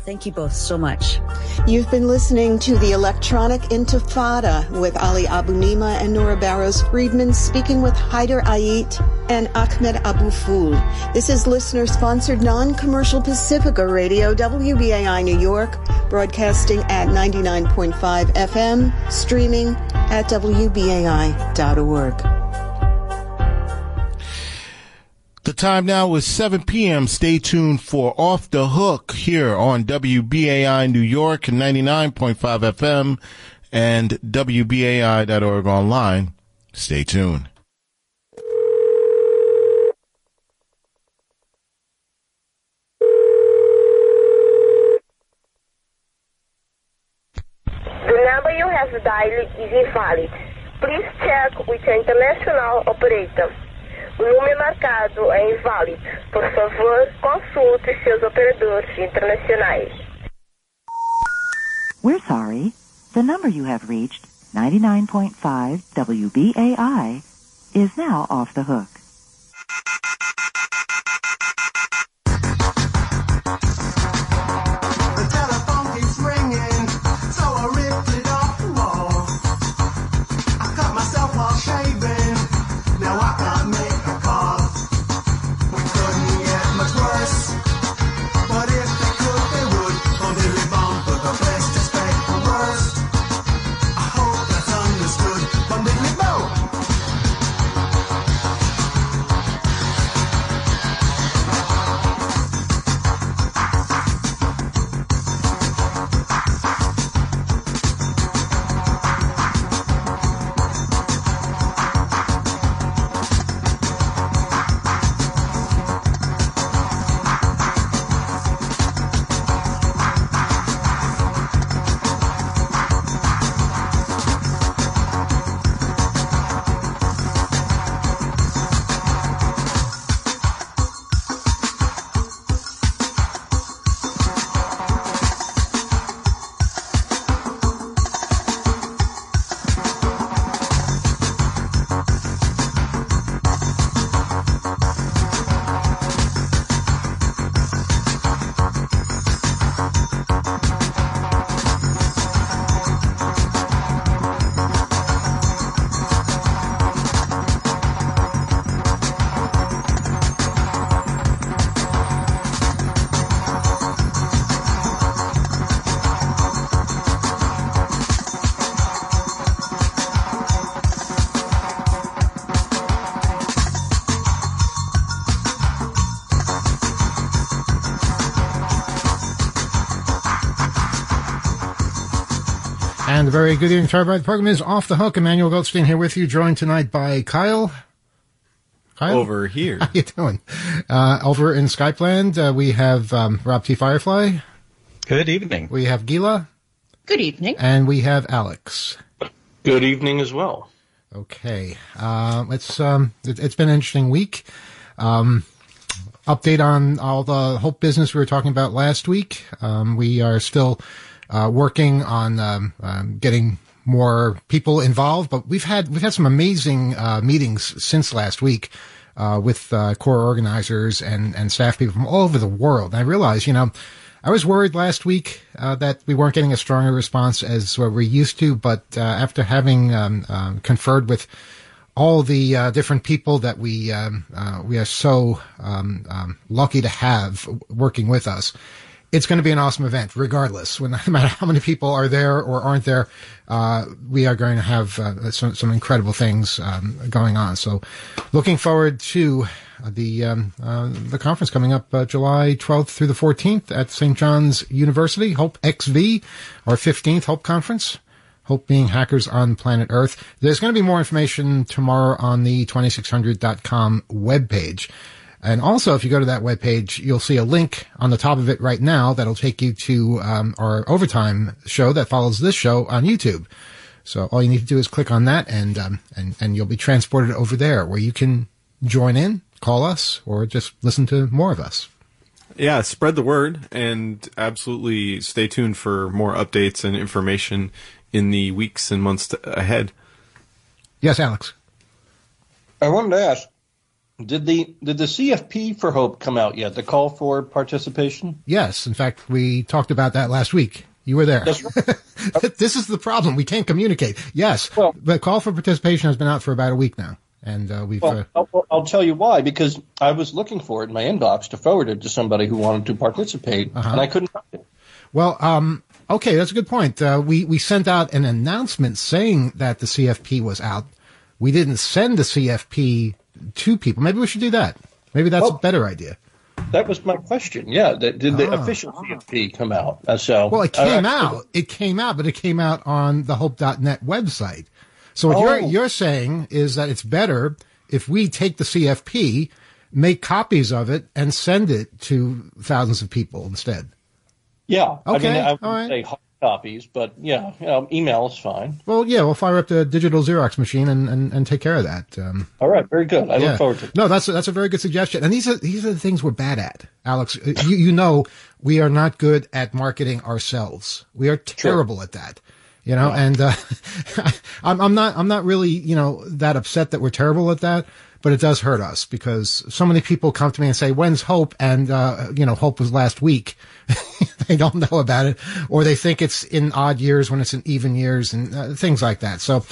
thank you both so much. You've been listening to the Electronic Intifada with Ali Abunimah and Nora Barrows Friedman speaking with Haider Ait and Ahmed Abu Fool. This is listener sponsored non-commercial Pacifica Radio, WBAI New York, broadcasting at 99.5 FM, streaming at WBAI.org. time now is 7 p.m. Stay tuned for Off the Hook here on WBAI New York 99.5 FM and WBAI.org online. Stay tuned. The number you have dialed is invalid. Please check with your international operator. Número marcado é inválido. Por favor, consulte seus operadores internacionais. We're sorry. The number you have reached, 99.5 WBAI, is now off the hook. A very good evening to everybody. The program is Off the Hook. Emmanuel Goldstein here with you, joined tonight by Kyle. Kyle? Over here. How you doing? Uh, over in Skypeland, uh, we have um, Rob T. Firefly. Good evening. We have Gila. Good evening. And we have Alex. Good evening as well. Okay. Uh, it's, um, it, has been an interesting week. Um, update on all the Hope business we were talking about last week. Um, we are still uh, working on um, um, getting more people involved. But we've had we've had some amazing uh, meetings since last week uh, with uh, core organizers and and staff people from all over the world. And I realize, you know. I was worried last week uh, that we weren't getting a stronger response as what we're used to, but uh, after having um, um conferred with all the uh, different people that we um, we are so um, um, lucky to have working with us, it's going to be an awesome event, regardless. When, no matter how many people are there or aren't there, uh, we are going to have uh, some, some, incredible things um, going on. So, looking forward to the um, uh, the conference coming up uh, July 12th through the 14th at St. John's University, Hope XV, our 15th Hope Conference. Hope being hackers on planet Earth. There's going to be more information tomorrow on the 2600.com webpage. And also, if you go to that webpage, you'll see a link on the top of it right now that'll take you to um, our overtime show that follows this show on YouTube. So all you need to do is click on that, and um, and and you'll be transported over there, where you can join in, call us, or just listen to more of us. Yeah, spread the word, and absolutely stay tuned for more updates and information in the weeks and months ahead. Yes, Alex. I wanted to ask Did the did the CFP for Hope come out yet? The call for participation? Yes, in fact, we talked about that last week. You were there. Right. this is the problem. We can't communicate. Yes, Well- the call for participation has been out for about a week now, and uh, we've. Well, uh, I'll, I'll tell you why. Because I was looking for it in my inbox to forward it to somebody who wanted to participate, Uh-huh. and I couldn't find it. Well, um, okay, that's a good point. Uh, we we sent out an announcement saying that the CFP was out. We didn't send the CFP to people. Maybe we should do that. Maybe that's a better idea. That was my question. Yeah, did the Ah. official CFP come out? Uh, so Well, it came actually- out. It came out, but it came out on the Hope.net website. So what Oh. you're you're saying is that it's better if we take the CFP, make copies of it, and send it to thousands of people instead. Yeah. I Okay, mean, I would all right. say copies, but yeah, you know, email is fine. Well, yeah, we'll fire up the digital Xerox machine and, and, and take care of that. Um, All right, very good. I yeah. look forward to it. No, that's a, that's a very good suggestion. And these are these are the things we're bad at, Alex. You you know we are not good at marketing ourselves. We are terrible at that. You know, and uh, I'm I'm not I'm not really you know that upset that we're terrible at that, but it does hurt us because so many people come to me and say, "When's Hope?" and uh, you know, Hope was last week. they don't know about it, or they think it's in odd years when it's in even years and uh, things like that. So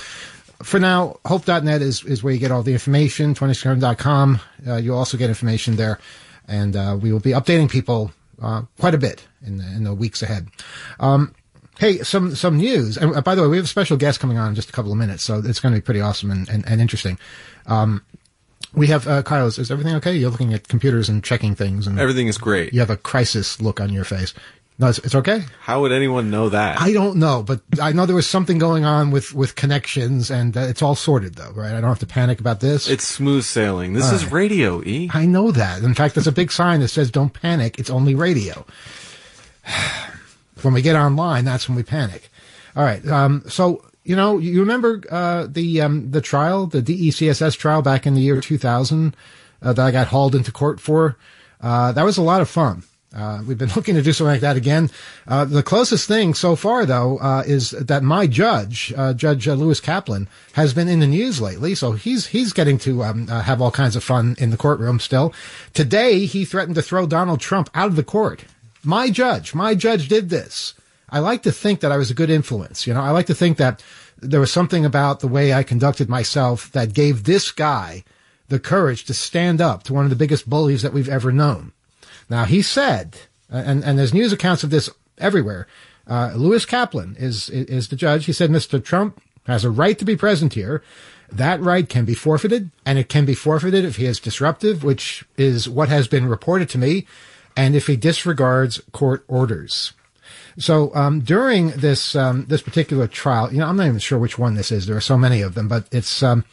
for now, hope.net is, is where you get all the information. 20second.com. Uh, you'll also get information there. And uh, we will be updating people uh, quite a bit in the, in the weeks ahead. Um, hey, some some news. And uh, by the way, we have a special guest coming on in just a couple of minutes, so it's going to be pretty awesome and, and, and interesting. Um, we have, uh, Kyle, is, everything okay? You're looking at computers and checking things, and Everything is great. you have a crisis look on your face. No, it's, it's okay? How would anyone know that? I don't know, but I know there was something going on with, with connections, and uh, it's all sorted, though, right? I don't have to panic about this. it's smooth sailing. This is radio, E. I know that. In fact, there's a big sign that says "Don't panic. It's only radio." when we get online, that's when we panic. All right. Um, so you know, you remember uh, the um, the trial, the DeCSS trial back in the year 2000 uh, that I got hauled into court for. Uh, that was a lot of fun. Uh, we've been looking to do something like that again. Uh, the closest thing so far, though, uh, is that my judge, Judge Lewis Kaplan, has been in the news lately. So he's he's getting to um, have all kinds of fun in the courtroom still. Today, he threatened to throw Donald Trump out of the court. My judge, my judge did this. I like to think that I was a good influence. You know, I like to think that there was something about the way I conducted myself that gave this guy the courage to stand up to one of the biggest bullies that we've ever known. Now he said, and and there's news accounts of this everywhere. Uh, Lewis Kaplan is is the judge. He said Mr. Trump has a right to be present here. That right can be forfeited, and it can be forfeited if he is disruptive, which is what has been reported to me, and if he disregards court orders. So um, during this um, this particular trial, you know, I'm not even sure which one this is. There are so many of them, but it's um,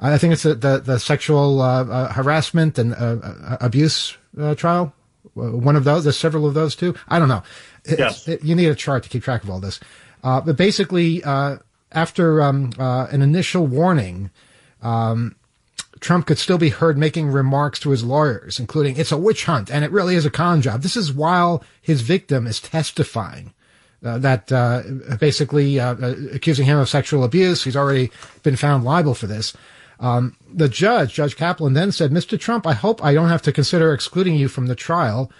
I think it's the the, the sexual uh, uh, harassment and uh, uh, abuse uh, trial. Uh, One of those. There's several of those too. I don't know. Yes. it- you need a chart to keep track of all this. Uh, but basically, uh, after um, uh, an initial warning, um, Trump could still be heard making remarks to his lawyers, including "It's a witch hunt and it really is a con job." This is while his victim is testifying. Uh, that uh, basically uh, uh, accusing him of sexual abuse. He's already been found liable for this. Um, the judge, Judge Kaplan, then said, "Mr. Trump, I hope I don't have to consider excluding you from the trial.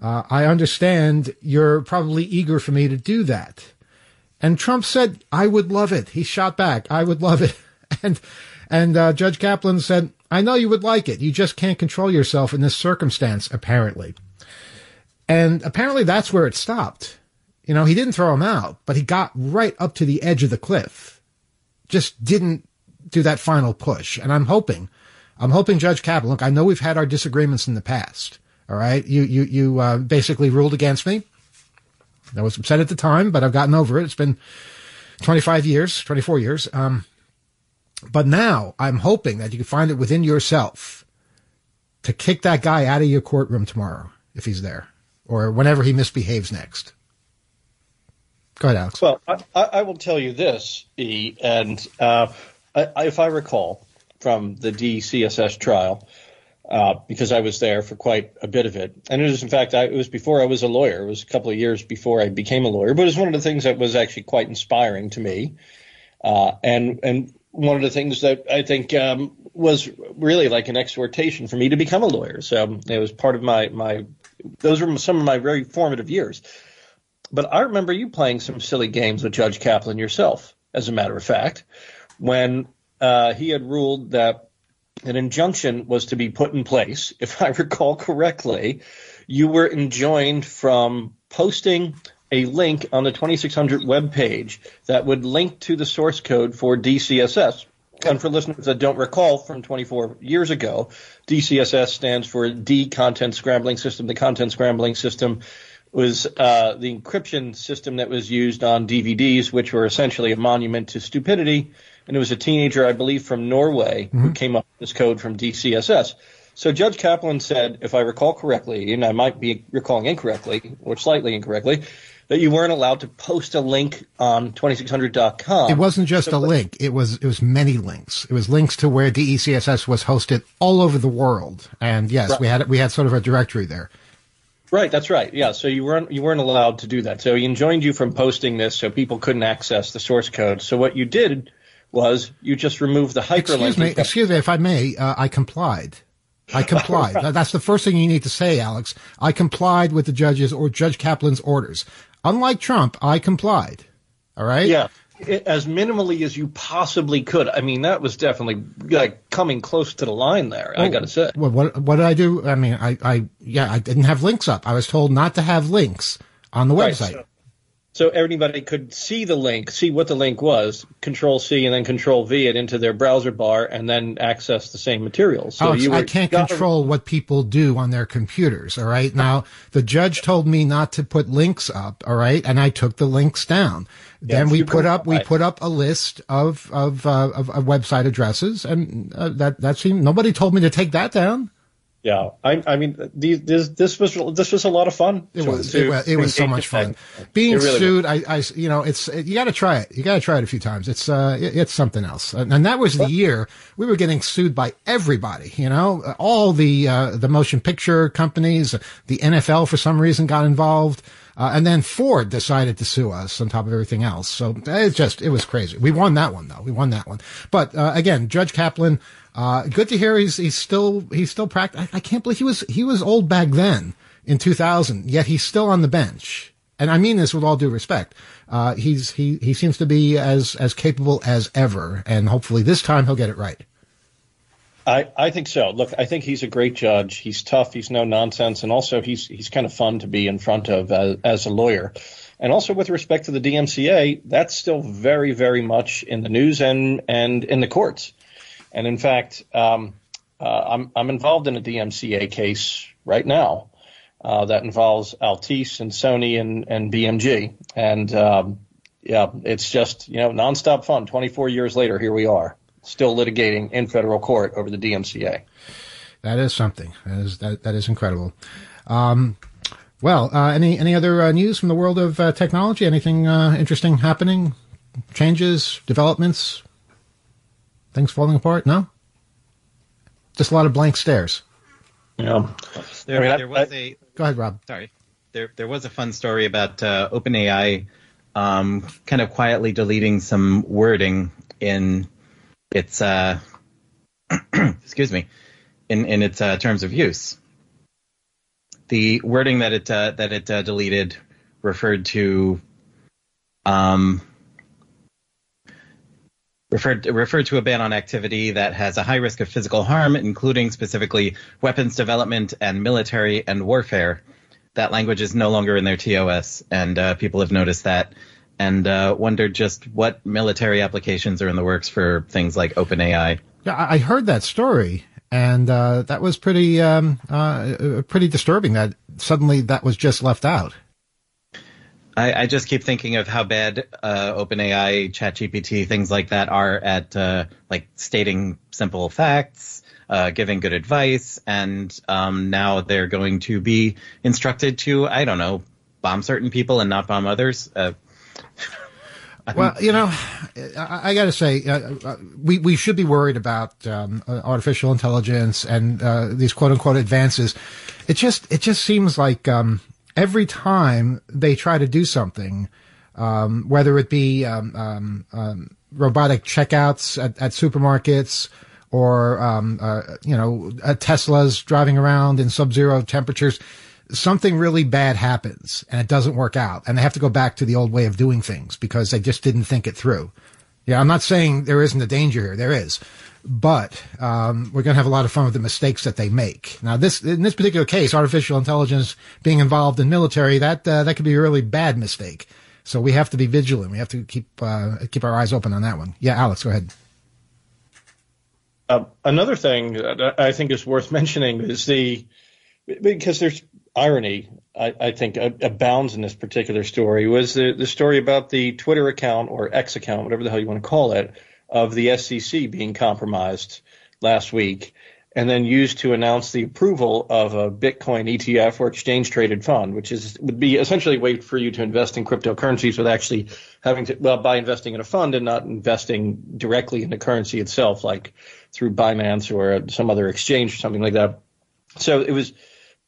Uh, I understand you're probably eager for me to do that." And Trump said, "I would love it." He shot back, "I would love it," and and uh, Judge Kaplan said, "I know you would like it. You just can't control yourself in this circumstance, apparently." And apparently, that's where it stopped. You know, he didn't throw him out, but he got right up to the edge of the cliff. Just didn't do that final push. And I'm hoping, I'm hoping Judge Kaplan. Look, I know we've had our disagreements in the past. All right, you you you uh, basically ruled against me. I was upset at the time, but I've gotten over it. It's been 25 years, 24 years. Um, but now I'm hoping that you can find it within yourself to kick that guy out of your courtroom tomorrow if he's there or whenever he misbehaves next. Go ahead, Alex. Well, I, I will tell you this, E, and uh, I- if I recall from the DeCSS trial, uh, because I was there for quite a bit of it, and it was in fact I, it was before I was a lawyer. It was a couple of years before I became a lawyer, but it was one of the things that was actually quite inspiring to me. Uh, and and one of the things that I think um, was really like an exhortation for me to become a lawyer. So it was part of my my those were some of my very formative years. But I remember you playing some silly games with Judge Kaplan yourself, as a matter of fact, when uh, he had ruled that an injunction was to be put in place. If I recall correctly, you were enjoined from posting a link on the 2600 web page that would link to the source code for DeCSS. And for listeners that don't recall from 24 years ago, DeCSS stands for D Content Scrambling System. The Content Scrambling System was uh, the encryption system that was used on DVDs, which were essentially a monument to stupidity. And it was a teenager, I believe, from Norway mm-hmm. who came up with this code from DeCSS. So Judge Kaplan said, if I recall correctly, and I might be recalling incorrectly or slightly incorrectly, that you weren't allowed to post a link on 2600.com. It wasn't just so, a link. It was, it was many links. It was links to where DeCSS was hosted all over the world. And yes, right. we had, we had sort of a directory there. Right, that's right. Yeah, so you weren't you weren't allowed to do that. So he enjoined you from posting this, so people couldn't access the source code. So what you did was you just removed the hyperlink. Excuse me, excuse me, if I may, uh, I complied. I complied. right. That's the first thing you need to say, Alex. I complied with the judges or Judge Kaplan's orders. Unlike Trump, I complied. All right. Yeah. As minimally as you possibly could. I mean, that was definitely like coming close to the line there. Oh, well, I got to say. What, what, what did I do? I mean, I, I yeah, I didn't have links up. I was told not to have links on the website. Right, so, so everybody could see the link, see what the link was, Control C and then Control V it into their browser bar, and then access the same materials. So Alex, were, I can't control what people do on their computers. All right. Now the judge told me not to put links up. All right, and I took the links down. Yeah, then we put up we put up a list of of, uh, of, of website addresses, and uh, that that seemed nobody told me to take that down. Yeah, I, I mean, these, this, this was this was a lot of fun. It was. It was, it was so much fun. Being really sued, I, I, you know, it's you got to try it. You got to try it a few times. It's uh, it, it's something else. And, and that was the year we were getting sued by everybody. You know, all the uh, the motion picture companies, the NFL for some reason got involved. Uh, and then Ford decided to sue us on top of everything else. So it just, it was crazy. We won that one though. We won that one. But, uh, again, Judge Kaplan, uh, good to hear he's, he's still, he's still practic- I, can't believe he was, he was old back then in 2000, yet he's still on the bench. And I mean this with all due respect. Uh, he's, he, he seems to be as, as capable as ever. And hopefully this time he'll get it right. I, I think so. Look, I think he's a great judge. He's tough. He's no nonsense, and also he's he's kind of fun to be in front of as, as a lawyer. And also with respect to the DMCA, that's still very very much in the news and and in the courts. And in fact, um, uh, I'm I'm involved in a DMCA case right now uh, that involves Altice and Sony and and BMG. And um, yeah, it's just you know nonstop fun. 24 years later, here we are still litigating in federal court over the DMCA. That is something. That is that that is incredible. Um, well, uh, any any other uh, news from the world of uh, technology? Anything uh, interesting happening? Changes, developments, things falling apart? No, just a lot of blank stares. Yeah. There, I mean, there was I, a. Go ahead, Rob. Sorry. There there was a fun story about uh, OpenAI, um, kind of quietly deleting some wording in its uh, excuse me in in its uh, terms of use. The wording that it uh, that it uh, deleted referred to um, referred referred to a ban on activity that has a high risk of physical harm, including specifically weapons development and military and warfare. That language is no longer in their TOS, and uh, people have noticed that and uh, wondered just what military applications are in the works for things like OpenAI. Yeah, I heard that story, and uh, that was pretty um, uh, pretty disturbing. That suddenly that was just left out. I, I just keep thinking of how bad uh, OpenAI, ChatGPT, things like that are at uh, like stating simple facts, uh, giving good advice, and um, now they're going to be instructed to I don't know bomb certain people and not bomb others. Uh, well, you know, I, I got to say, uh, uh, we we should be worried about um, uh, artificial intelligence and uh, these quote unquote advances. It just it just seems like um, every time they try to do something, um, whether it be um, um, um robotic checkouts at, at supermarkets or, um, uh, you know, uh, Teslas driving around in sub-zero temperatures, something really bad happens and it doesn't work out and they have to go back to the old way of doing things because they just didn't think it through. Yeah, I'm not saying there isn't a danger here. There is. But um, we're going to have a lot of fun with the mistakes that they make. Now, this in this particular case, artificial intelligence being involved in military, that uh, that could be a really bad mistake. So we have to be vigilant. We have to keep uh, keep our eyes open on that one. Yeah, Alex, go ahead. Uh, another thing that I think is worth mentioning is the because there's irony, I, I think, abounds in this particular story was the, the story about the Twitter account or X account, whatever the hell you want to call it, of the SEC being compromised last week and then used to announce the approval of a Bitcoin ETF or exchange traded fund, which is would be essentially a way for you to invest in cryptocurrencies with actually having to well by investing in a fund and not investing directly in the currency itself, like through Binance or some other exchange or something like that. So it was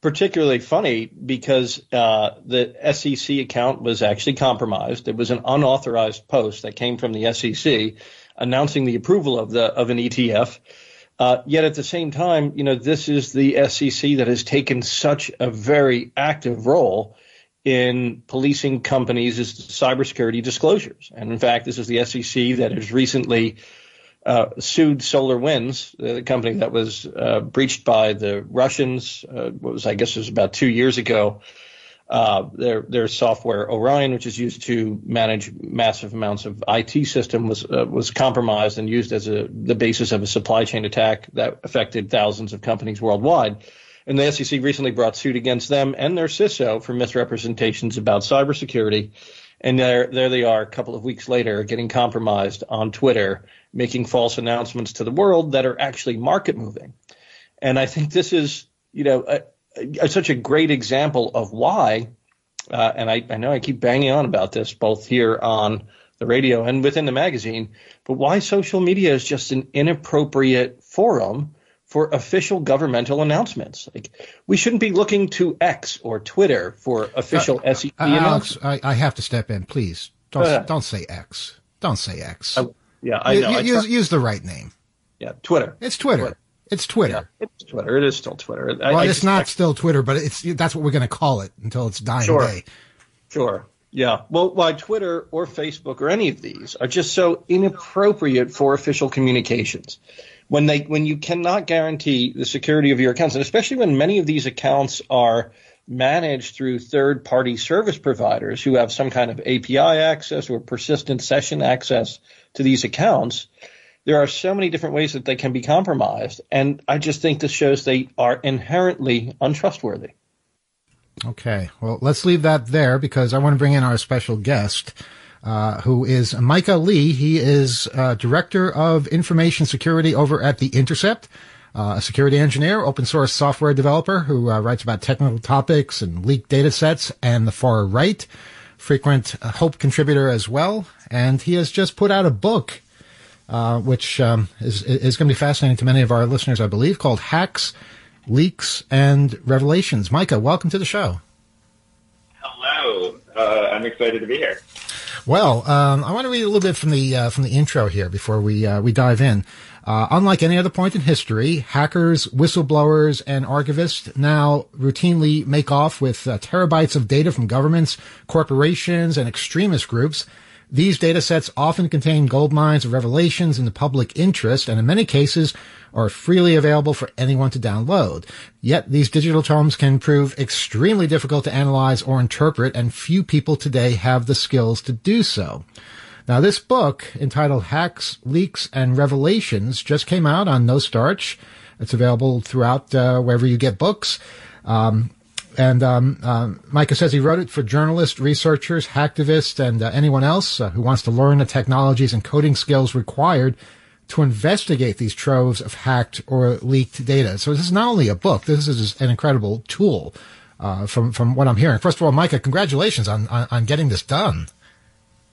particularly funny because uh, the SEC account was actually compromised. It was an unauthorized post that came from the SEC announcing the approval of the of an ETF. Uh, yet at the same time, you know, this is the SEC that has taken such a very active role in policing companies' cybersecurity disclosures. And in fact, this is the SEC that has recently uh, sued SolarWinds, the company that was uh, breached by the Russians. Uh, was I guess it was about two years ago, uh, their their software Orion, which is used to manage massive amounts of IT system, was uh, was compromised and used as a the basis of a supply chain attack that affected thousands of companies worldwide. And the SEC recently brought suit against them and their CISO for misrepresentations about cybersecurity. And there there they are, a couple of weeks later, getting compromised on Twitter, making false announcements to the world that are actually market moving. And I think this is, you know, a, such a great example of why, uh, and I, I know I keep banging on about this both here on the radio and within the magazine, but why social media is just an inappropriate forum for official governmental announcements. Like we shouldn't be looking to X or Twitter for official uh, SEC uh, announcements. Alex, I, I, have to step in, please. Don't uh, don't say X. Don't say X. yeah, I know. use, use the right name. Yeah, Twitter. It's Twitter. Twitter. It's Twitter. Yeah, it's Twitter. It is still Twitter. Well, I, it's I, not still Twitter, but it's that's what we're going to call it until it's dying sure. day. Sure. Yeah. Well, why Twitter or Facebook or any of these are just so inappropriate for official communications. When they when you cannot guarantee the security of your accounts, and especially when many of these accounts are managed through third party service providers who have some kind of API access or persistent session access to these accounts, there are so many different ways that they can be compromised. And I just think this shows they are inherently untrustworthy. Okay. Well, let's leave that there because I want to bring in our special guest. Uh, who is Micah Lee. He is uh, Director of Information Security over at The Intercept, uh, a security engineer, open source software developer who uh, writes about technical topics and leaked data sets and the far right, frequent uh, Hope contributor as well. And he has just put out a book uh, which um, is, is going to be fascinating to many of our listeners, I believe, called Hacks, Leaks, and Revelations. Micah, welcome to the show. Hello. Uh, I'm excited to be here. Well, um, I want to read a little bit from the uh, from the intro here before we uh, we dive in. Uh, unlike any other point in history, hackers, whistleblowers, and archivists now routinely make off with uh, terabytes of data from governments, corporations, and extremist groups these data sets often contain gold mines of revelations in the public interest and in many cases are freely available for anyone to download. Yet these digital tomes can prove extremely difficult to analyze or interpret and few people today have the skills to do so. Now this book entitled Hacks, Leaks, and Revelations just came out on No Starch. It's available throughout uh, wherever you get books. Um, and um, uh, Micah says he wrote it for journalists, researchers, hacktivists, and uh, anyone else uh, who wants to learn the technologies and coding skills required to investigate these troves of hacked or leaked data. So this is not only a book; this is an incredible tool. Uh, from from what I'm hearing, first of all, Micah, congratulations on, on, on getting this done.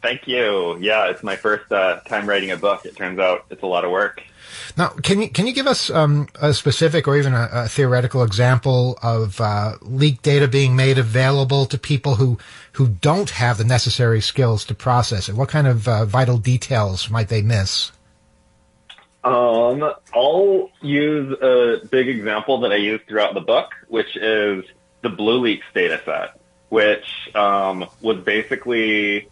Thank you. Yeah, it's my first uh, time writing a book. It turns out it's a lot of work. Now, can you can you give us um, a specific or even a, a theoretical example of uh, leaked data being made available to people who who don't have the necessary skills to process it? What kind of uh, vital details might they miss? Um, I'll use a big example that I use throughout the book, which is the BlueLeaks data set, which um, was basically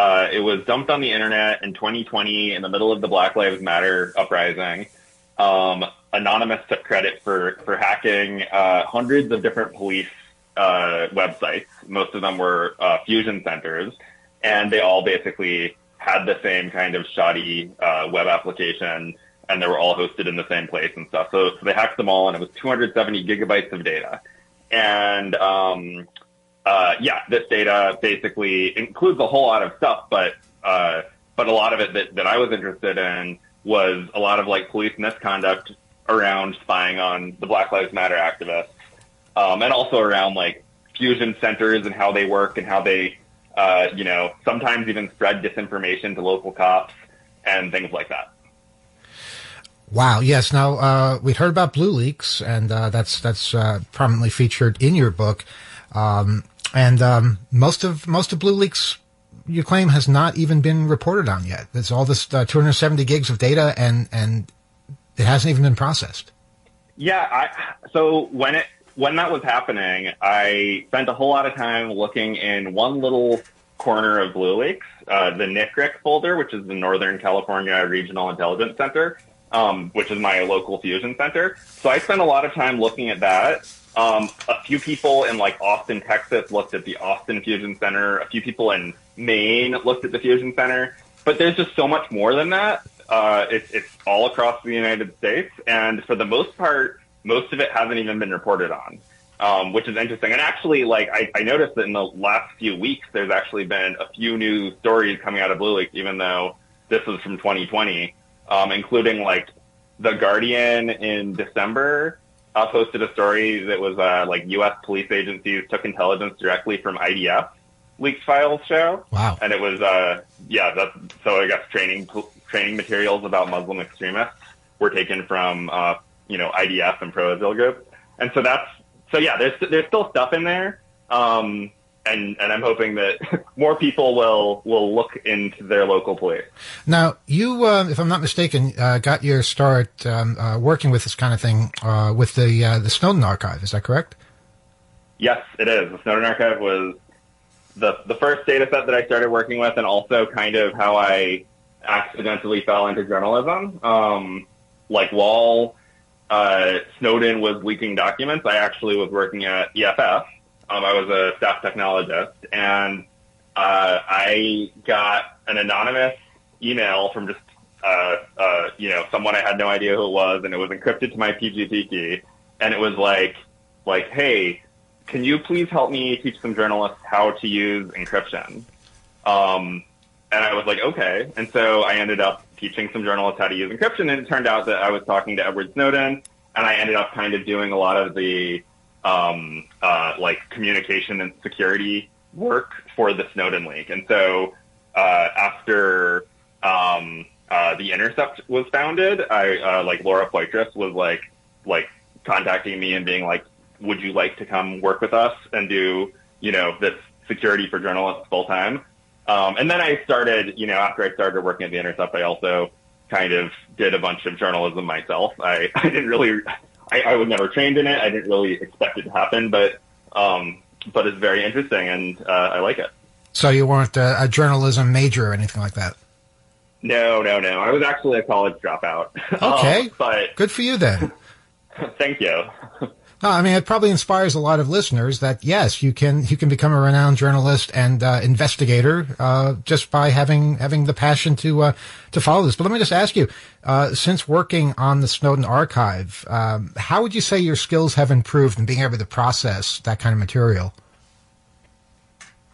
uh, it was dumped on the internet in 2020 in the middle of the Black Lives Matter uprising. Um, Anonymous took credit for for hacking uh, hundreds of different police uh, websites. Most of them were uh, fusion centers, and they all basically had the same kind of shoddy uh, web application, and they were all hosted in the same place and stuff. So, so they hacked them all, and it was 270 gigabytes of data. And um, uh, yeah, this data basically includes a whole lot of stuff, but uh, but a lot of it that, that I was interested in was a lot of like police misconduct around spying on the Black Lives Matter activists, um, and also around like fusion centers and how they work and how they, uh, you know, sometimes even spread disinformation to local cops and things like that. Wow. Yes. Now uh, we heard about BlueLeaks, and uh, that's that's uh, prominently featured in your book. Um, and um, most of most of BlueLeaks, you claim, has not even been reported on yet. There's all this uh, 270 gigs of data, and and it hasn't even been processed. Yeah. I, so when it when that was happening, I spent a whole lot of time looking in one little corner of BlueLeaks, uh, the NCRIC folder, which is the Northern California Regional Intelligence Center, um, which is my local fusion center. So I spent a lot of time looking at that um, a few people in like Austin, Texas looked at the Austin Fusion Center. A few people in Maine looked at the Fusion Center. But there's just so much more than that. Uh, it's, it's all across the United States. And for the most part, most of it hasn't even been reported on, um, which is interesting. And actually, like, I, I noticed that in the last few weeks, there's actually been a few new stories coming out of BlueLeaks, even though this was from 2020, um, including like The Guardian in December uh, posted a story that was uh, like U.S. police agencies took intelligence directly from IDF leaked files show. Wow. And it was, uh, yeah, that's, so I guess training, training materials about Muslim extremists were taken from, uh, you know, IDF and pro-Israel groups. And so that's, so yeah, there's, there's still stuff in there. Um, and and I'm hoping that more people will will look into their local police. Now, you, uh, if I'm not mistaken, uh, got your start um, uh, working with this kind of thing uh, with the uh, the Snowden Archive. Is that correct? Yes, it is. The Snowden Archive was the the first data set that I started working with, and also kind of how I accidentally fell into journalism. Um, like while uh, Snowden was leaking documents, I actually was working at EFF um, I was a staff technologist, and uh, I got an anonymous email from just uh, uh, you know someone I had no idea who it was, and it was encrypted to my PGP key, and it was like like hey, can you please help me teach some journalists how to use encryption? Um, and I was like, okay. And so I ended up teaching some journalists how to use encryption, and it turned out that I was talking to Edward Snowden, and I ended up kind of doing a lot of the um, uh, like communication and security work for the Snowden leak. And so uh, after um, uh, the Intercept was founded, I uh, like Laura Poitras was like like contacting me and being like, "Would you like to come work with us and do you know this security for journalists full time?" Um, and then I started, you know, after I started working at the Intercept, I also kind of did a bunch of journalism myself. I, I didn't really I, I was never trained in it. I didn't really expect it to happen, but um, but it's very interesting and uh, I like it. So you weren't a, a, journalism major or anything like that? No, no, no. I was actually a college dropout. Okay, um, but good for you then. thank you. I mean it probably inspires a lot of listeners that yes, you can you can become a renowned journalist and uh, investigator uh, just by having having the passion to uh, to follow this. But let me just ask you, uh, since working on the Snowden archive, um, how would you say your skills have improved in being able to process that kind of material?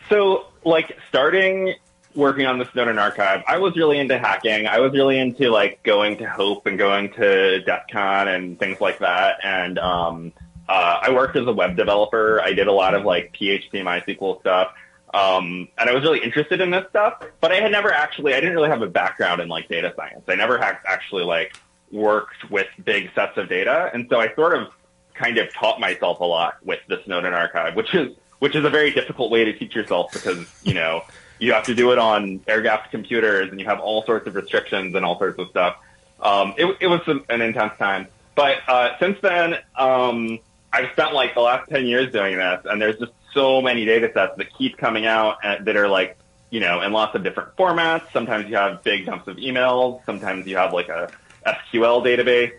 So, like starting working on the Snowden archive, I was really into hacking. I was really into like going to Hope and going to DEF CON and things like that, and um, uh, I worked as a web developer. I did a lot of like PHP, MySQL stuff. Um, and I was really interested in this stuff, but I had never actually, I didn't really have a background in like data science. I never had actually like worked with big sets of data. And so I sort of kind of taught myself a lot with the Snowden archive, which is, which is a very difficult way to teach yourself because, you know, you have to do it on air gapped computers and you have all sorts of restrictions and all sorts of stuff. Um, it, it was an intense time. But uh, since then, um, I've spent like the last 10 years doing this, and there's just so many data sets that keep coming out that are like, you know, in lots of different formats. Sometimes you have big dumps of emails. Sometimes you have like a SQL database.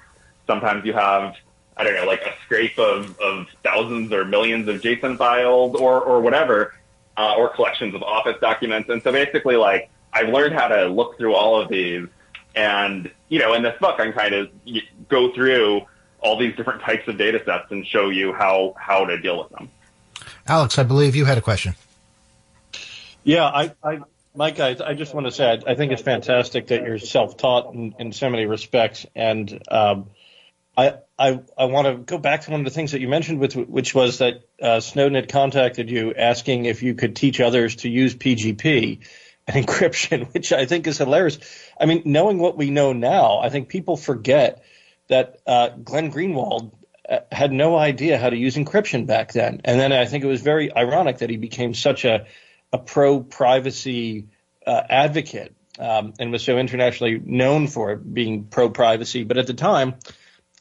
Sometimes you have, I don't know, like a scrape of, of thousands or millions of JSON files or, or whatever, uh, or collections of Office documents. And so basically, like, I've learned how to look through all of these and, you know, in this book, I'm kind of go through all these different types of data sets and show you how, how to deal with them. Alex, I believe you had a question. Yeah, I, I Mike, I, I just want to say I, I, think it's fantastic that you're self-taught in, in so many respects, and um, I, I, I want to go back to one of the things that you mentioned, with, which was that uh, Snowden had contacted you asking if you could teach others to use PGP and encryption, which I think is hilarious. I mean, knowing what we know now, I think people forget that uh, Glenn Greenwald uh, had no idea how to use encryption back then. And then I think it was very ironic that he became such a, a pro privacy uh, advocate um, and was so internationally known for being pro privacy. But at the time,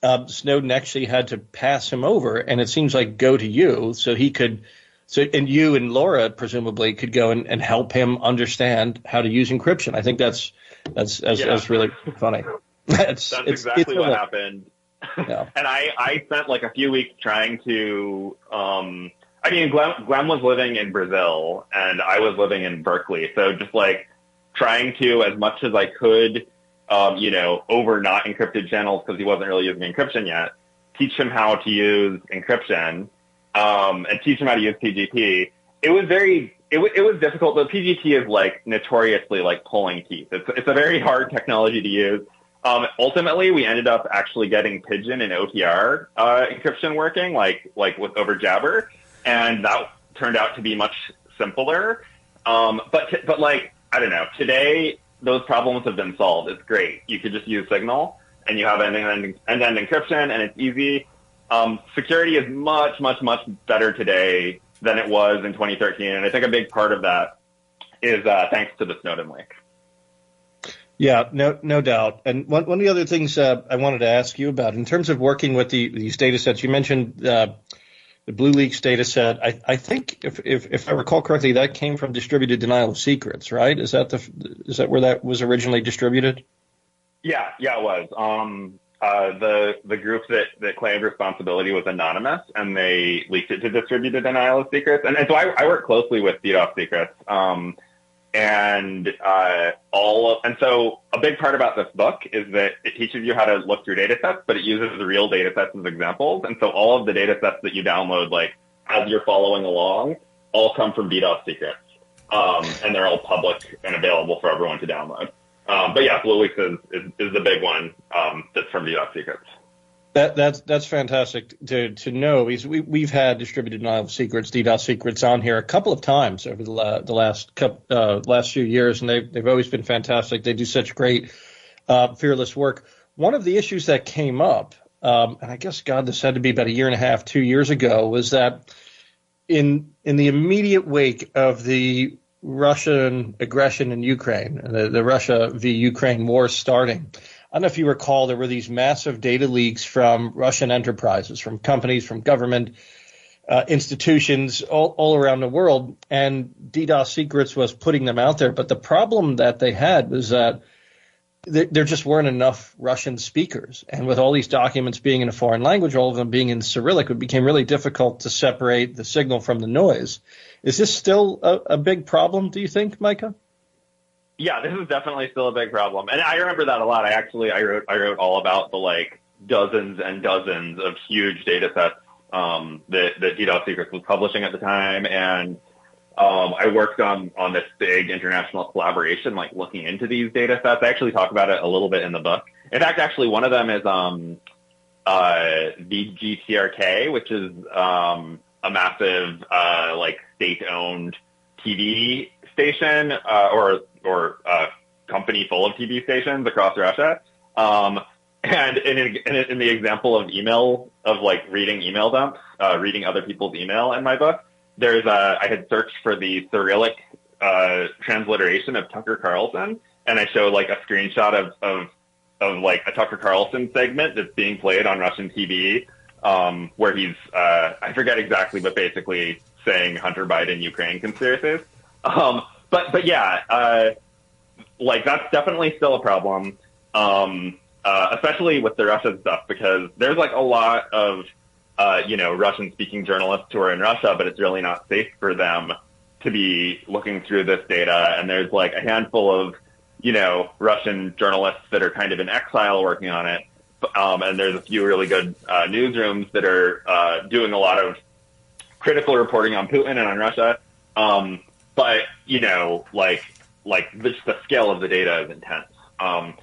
uh, Snowden actually had to pass him over, and it seems like go to you so he could so, and you and Laura presumably could go and, and help him understand how to use encryption. I think that's that's that's, yeah. that's really funny. That's, that's it's, exactly it's what happened. Yeah. and I I spent like a few weeks trying to. um I mean, Glenn, Glenn was living in Brazil and I was living in Berkeley, so just like trying to as much as I could, um, you know, over not encrypted channels because he wasn't really using encryption yet. Teach him how to use encryption um, and teach him how to use PGP. It was very, it, w- it was difficult, but PGP is like notoriously like pulling teeth. It's, it's a very hard technology to use. Um, ultimately, we ended up actually getting Pidgin and OTR uh, encryption working, like like with over Jabber, and that turned out to be much simpler. Um, but t- but like I don't know, today those problems have been solved. It's great. You could just use Signal, and you have end-to-end encryption, and it's easy. Um, security is much, much, much better today than it was in 2013, and I think a big part of that is uh, thanks to the Snowden leak. Yeah, no, no doubt. And one, one of the other things uh, I wanted to ask you about, in terms of working with the, these data sets, you mentioned uh, the BlueLeaks data set. I, I think, if, if, if I recall correctly, that came from distributed denial of secrets, right? Is that the is that where that was originally distributed? Yeah, yeah, it was. Um, uh, the the group that, that claimed responsibility was anonymous, and they leaked it to distributed denial of secrets. And, and so I, I work closely with DDoS secrets, um, and uh, all of, and so a big part about this book is that it teaches you how to look through data sets, but it uses real data sets as examples. And so all of the data sets that you download, like as you're following along, all come from DDoS secrets, um, and they're all public and available for everyone to download. Um, but yeah, BlueLeaks is, is, is the big one um, that's from DDoS Secrets. That, that's that's fantastic to to know we we've had distributed denial of secrets, DDoS secrets on here a couple of times over the la- the last couple, uh, last few years, and they've they've always been fantastic. They do such great, uh, fearless work. One of the issues that came up, um, and I guess God, this had to be about a year and a half, two years ago, was that in in the immediate wake of the Russian aggression in Ukraine, the, the Russia v. Ukraine war starting. I don't know if you recall, there were these massive data leaks from Russian enterprises, from companies, from government uh, institutions all, all around the world, and DDoS Secrets was putting them out there. But the problem that they had was that there just weren't enough Russian speakers. And with all these documents being in a foreign language, all of them being in Cyrillic, it became really difficult to separate the signal from the noise. Is this still a, a big problem, do you think, Micah? Yeah, this is definitely still a big problem. And I remember that a lot. I actually, I wrote, I wrote all about the like dozens and dozens of huge data sets um, that, that DDoS Secrets was publishing at the time. And um, I worked on on this big international collaboration, like looking into these data sets. I actually talk about it a little bit in the book. In fact, actually, one of them is um, uh, VGTRK, which is um, a massive uh, like state-owned TV station uh, or or uh, company full of TV stations across Russia. Um, and in, in, in, the example of email, of like reading email dumps, uh, reading other people's email in my book, there's a, I had searched for the Cyrillic uh, transliteration of Tucker Carlson, and I showed like a screenshot of, of, of like a Tucker Carlson segment that's being played on Russian TV, um, where he's, uh, I forget exactly, but basically saying Hunter Biden Ukraine conspiracies. Um, but, but yeah, uh, like that's definitely still a problem. Um, uh, especially with the Russian stuff, because there's like a lot of, uh, you know, Russian speaking journalists who are in Russia, but it's really not safe for them to be looking through this data. And there's like a handful of, you know, Russian journalists that are kind of in exile working on it. Um, and there's a few really good uh, newsrooms that are uh, doing a lot of critical reporting on Putin and on Russia. Um, but you know, like like just the scale of the data is intense. Um,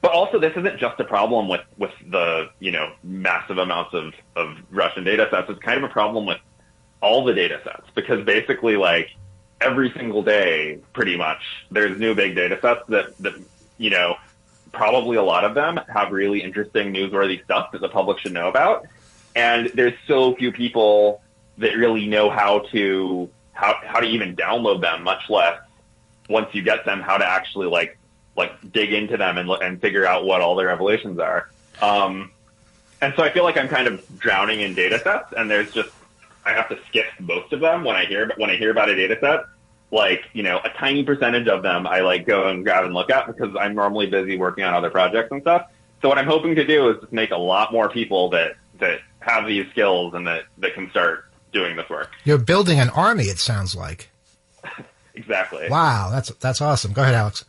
but also, this isn't just a problem with, with the you know massive amounts of, of Russian data sets. It's kind of a problem with all the data sets because basically, like every single day, pretty much, there's new big data sets that that you know probably a lot of them have really interesting newsworthy stuff that the public should know about. And there's so few people that really know how to how how to even download them, much less once you get them, how to actually like like dig into them and and figure out what all their revelations are. Um, and so I feel like I'm kind of drowning in data sets, and there's just I have to skip most of them when I hear when I hear about a data set. Like you know, a tiny percentage of them I like go and grab and look at because I'm normally busy working on other projects and stuff. So what I'm hoping to do is just make a lot more people that that have these skills and that that can start doing this work. You're building an army. It sounds like. exactly. Wow, that's that's awesome. Go ahead, Alex.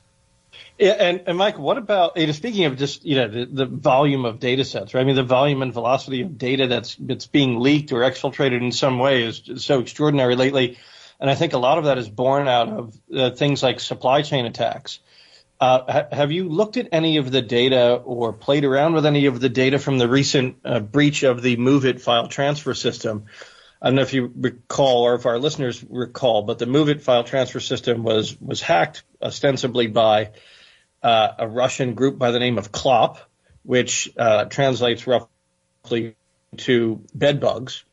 Yeah, and, and Mike, what about you know, speaking of just you know the, the volume of data sets, right? I mean, the volume and velocity of data that's that's being leaked or exfiltrated in some way is so extraordinary lately, and I think a lot of that is born out of uh, things like supply chain attacks. Uh, ha- have you looked at any of the data or played around with any of the data from the recent uh, breach of the MOVEit file transfer system? I don't know if you recall or if our listeners recall, but the MOVEit file transfer system was was hacked ostensibly by uh, a Russian group by the name of Clop, which uh, translates roughly to bedbugs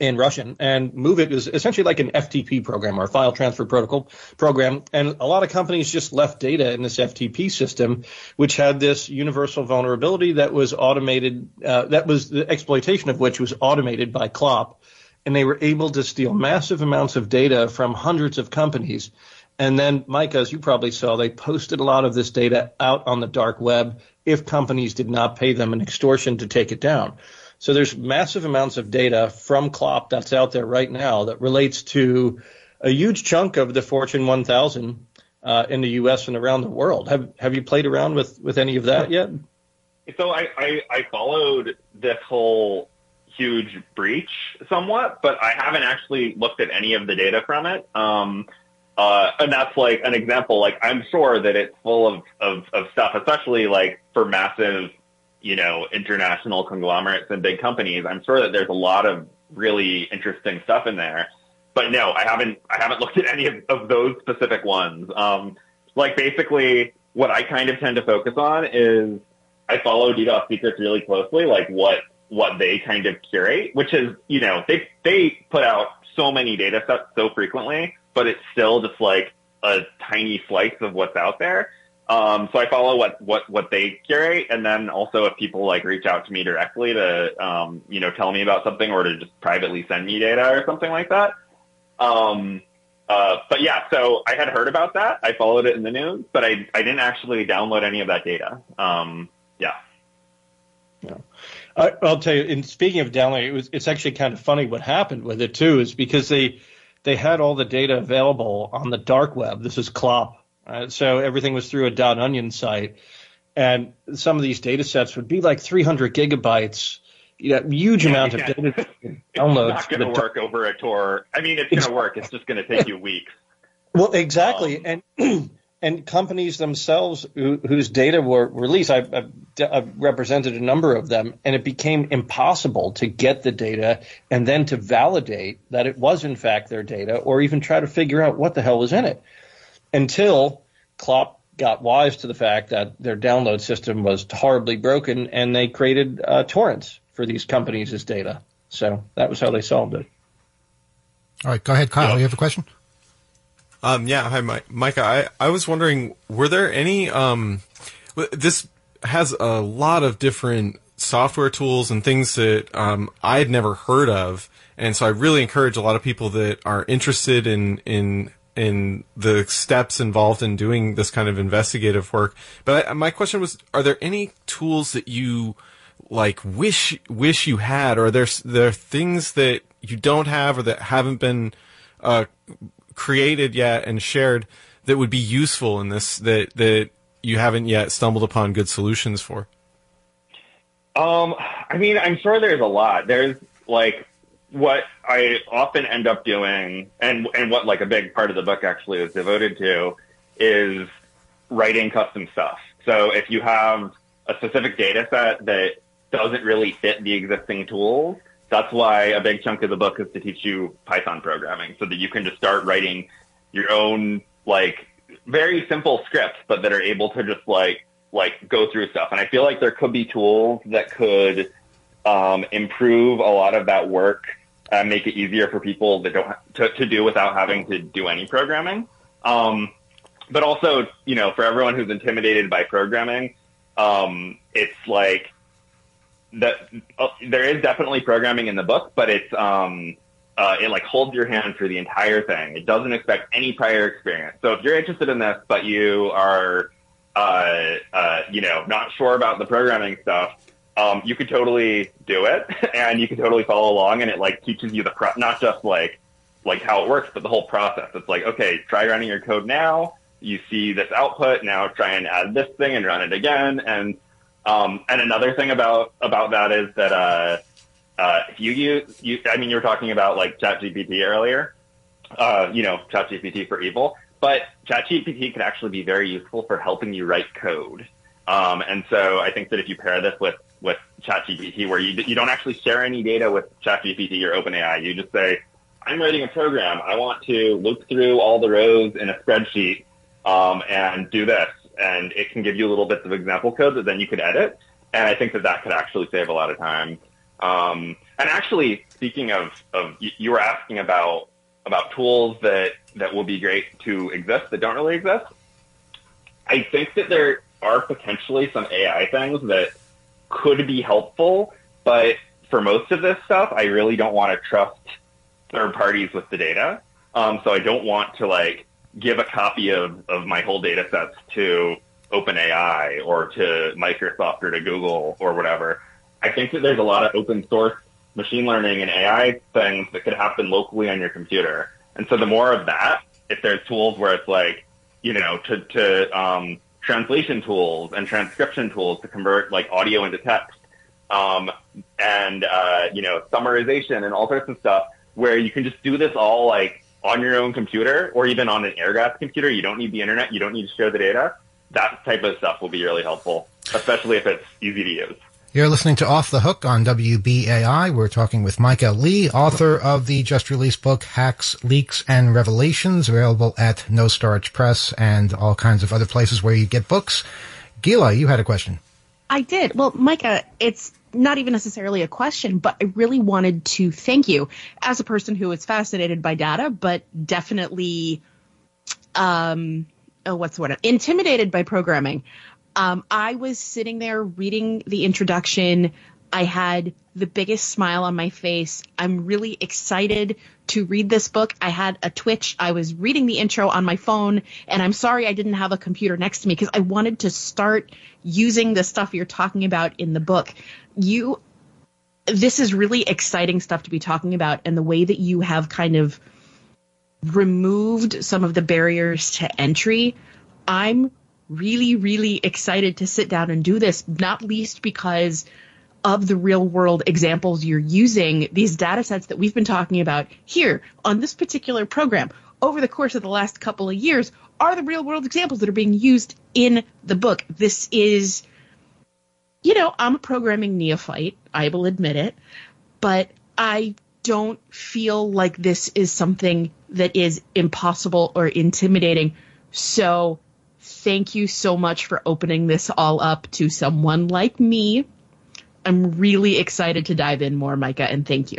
in Russian. And MOVEit is essentially like an FTP program or file transfer protocol program. And a lot of companies just left data in this FTP system, which had this universal vulnerability that was automated, uh, that was the exploitation of which was automated by Clop. And they were able to steal massive amounts of data from hundreds of companies and then, Mike, as you probably saw, they posted a lot of this data out on the dark web if companies did not pay them an extortion to take it down. So there's massive amounts of data from Clop that's out there right now that relates to a huge chunk of the Fortune 1000 uh, in the U.S. and around the world. Have Have you played around with with any of that yet? So I, I, I followed this whole huge breach somewhat, but I haven't actually looked at any of the data from it. Um, uh, and that's like an example. Like I'm sure that it's full of, of, of stuff, especially like for massive, you know, international conglomerates and big companies. I'm sure that there's a lot of really interesting stuff in there. But no, I haven't I haven't looked at any of, of those specific ones. Um, like basically, what I kind of tend to focus on is I follow DDoS Secrets really closely, like what what they kind of curate, which is you know they they put out so many data sets so frequently but it's still just like a tiny slice of what's out there. Um, so I follow what, what, what they curate. And then also if people like reach out to me directly to, um, you know, tell me about something or to just privately send me data or something like that. Um, uh, but yeah, so I had heard about that. I followed it in the news, but I, I didn't actually download any of that data. Um, yeah. Yeah. I, will tell you, in speaking of downloading, it was, it's actually kind of funny what happened with it too, is because they, they had all the data available on the dark web. This is Clop. Right? So everything was through a .onion site. And some of these data sets would be like 300 gigabytes, you know, huge yeah, amount of data downloads. It's not going to work over a Tor. I mean, it's going to work. It's just going to take you weeks. Well, exactly. Um, and and companies themselves who, whose data were released, I've, I've, I've, represented a number of them, and it became impossible to get the data and then to validate that it was in fact their data, or even try to figure out what the hell was in it, until Clop got wise to the fact that their download system was horribly broken, and they created uh, torrents for these companies' data. So that was how they solved it. All right, go ahead, Kyle. You have a question? Um, yeah, hi, Mike. Micah. I, I was wondering, were there any, um, this has a lot of different software tools and things that, um, I had never heard of. And so I really encourage a lot of people that are interested in, in, in the steps involved in doing this kind of investigative work. But I, my question was, are there any tools that you, like, wish, wish you had, or are there, there things that you don't have or that haven't been, uh, created yet and shared that would be useful in this that that you haven't yet stumbled upon good solutions for? Um, I mean, I'm sure there's a lot. There's like what I often end up doing, and and what like a big part of the book actually is devoted to, is writing custom stuff. So if you have a specific data set that doesn't really fit the existing tools, that's why a big chunk of the book is to teach you Python programming so that you can just start writing your own like very simple scripts, but that are able to just like like go through stuff. And I feel like there could be tools that could um, improve a lot of that work and make it easier for people that don't to, to do without having to do any programming. Um, but also, you know, for everyone who's intimidated by programming, um, it's like that uh, there is definitely programming in the book, but it's um, uh, it like holds your hand through the entire thing. It doesn't expect any prior experience. So if you're interested in this, but you are uh, uh, you know not sure about the programming stuff, um, you could totally do it, and you can totally follow along, and it like teaches you the pro- not just like like how it works, but the whole process. It's like okay, try running your code now. You see this output now. Try and add this thing and run it again, and um, and another thing about about that is that uh, uh, if you use, you, I mean, you were talking about like ChatGPT earlier, uh, you know, ChatGPT for evil, but ChatGPT can actually be very useful for helping you write code. Um, and so I think that if you pair this with with ChatGPT, where you you don't actually share any data with ChatGPT or OpenAI, you just say, I'm writing a program. I want to look through all the rows in a spreadsheet um, and do this and it can give you little bits of example code that then you could edit. And I think that that could actually save a lot of time. Um, and actually, speaking of, of you were asking about about tools that that will be great to exist that don't really exist. I think that there are potentially some AI things that could be helpful, but for most of this stuff, I really don't want to trust third parties with the data. Um, so I don't want to like give a copy of, of my whole data sets to OpenAI or to Microsoft or to Google or whatever. I think that there's a lot of open source machine learning and AI things that could happen locally on your computer. And so the more of that, if there's tools where it's like, you know, to, to um, translation tools and transcription tools to convert like audio into text, um, and uh, you know, summarization and all sorts of stuff, where you can just do this all like on your own computer or even on an airgap computer. You don't need the internet. You don't need to share the data. That type of stuff will be really helpful, especially if it's easy to use. You're listening to Off the Hook on WBAI. We're talking with Micah Lee, author of the just released book Hacks, Leaks, and Revelations, available at No Starch Press and all kinds of other places where you get books. Gila, you had a question. I did. Well, Micah, it's not even necessarily a question, but I really wanted to thank you as a person who is fascinated by data, but definitely, um, oh, what's the word? Intimidated by programming. Um, I was sitting there reading the introduction. I had the biggest smile on my face. I'm really excited to read this book. I had a twitch. I was reading the intro on my phone, and I'm sorry I didn't have a computer next to me because I wanted to start using the stuff you're talking about in the book. You, this is really exciting stuff to be talking about, and the way that you have kind of removed some of the barriers to entry. I'm really, really excited to sit down and do this, not least because of the real world examples you're using, these data sets that we've been talking about here on this particular program over the course of the last couple of years are the real world examples that are being used in the book. This is, you know, I'm a programming neophyte. I will admit it, but I don't feel like this is something that is impossible or intimidating. So thank you so much for opening this all up to someone like me. I'm really excited to dive in more, Micah, and thank you.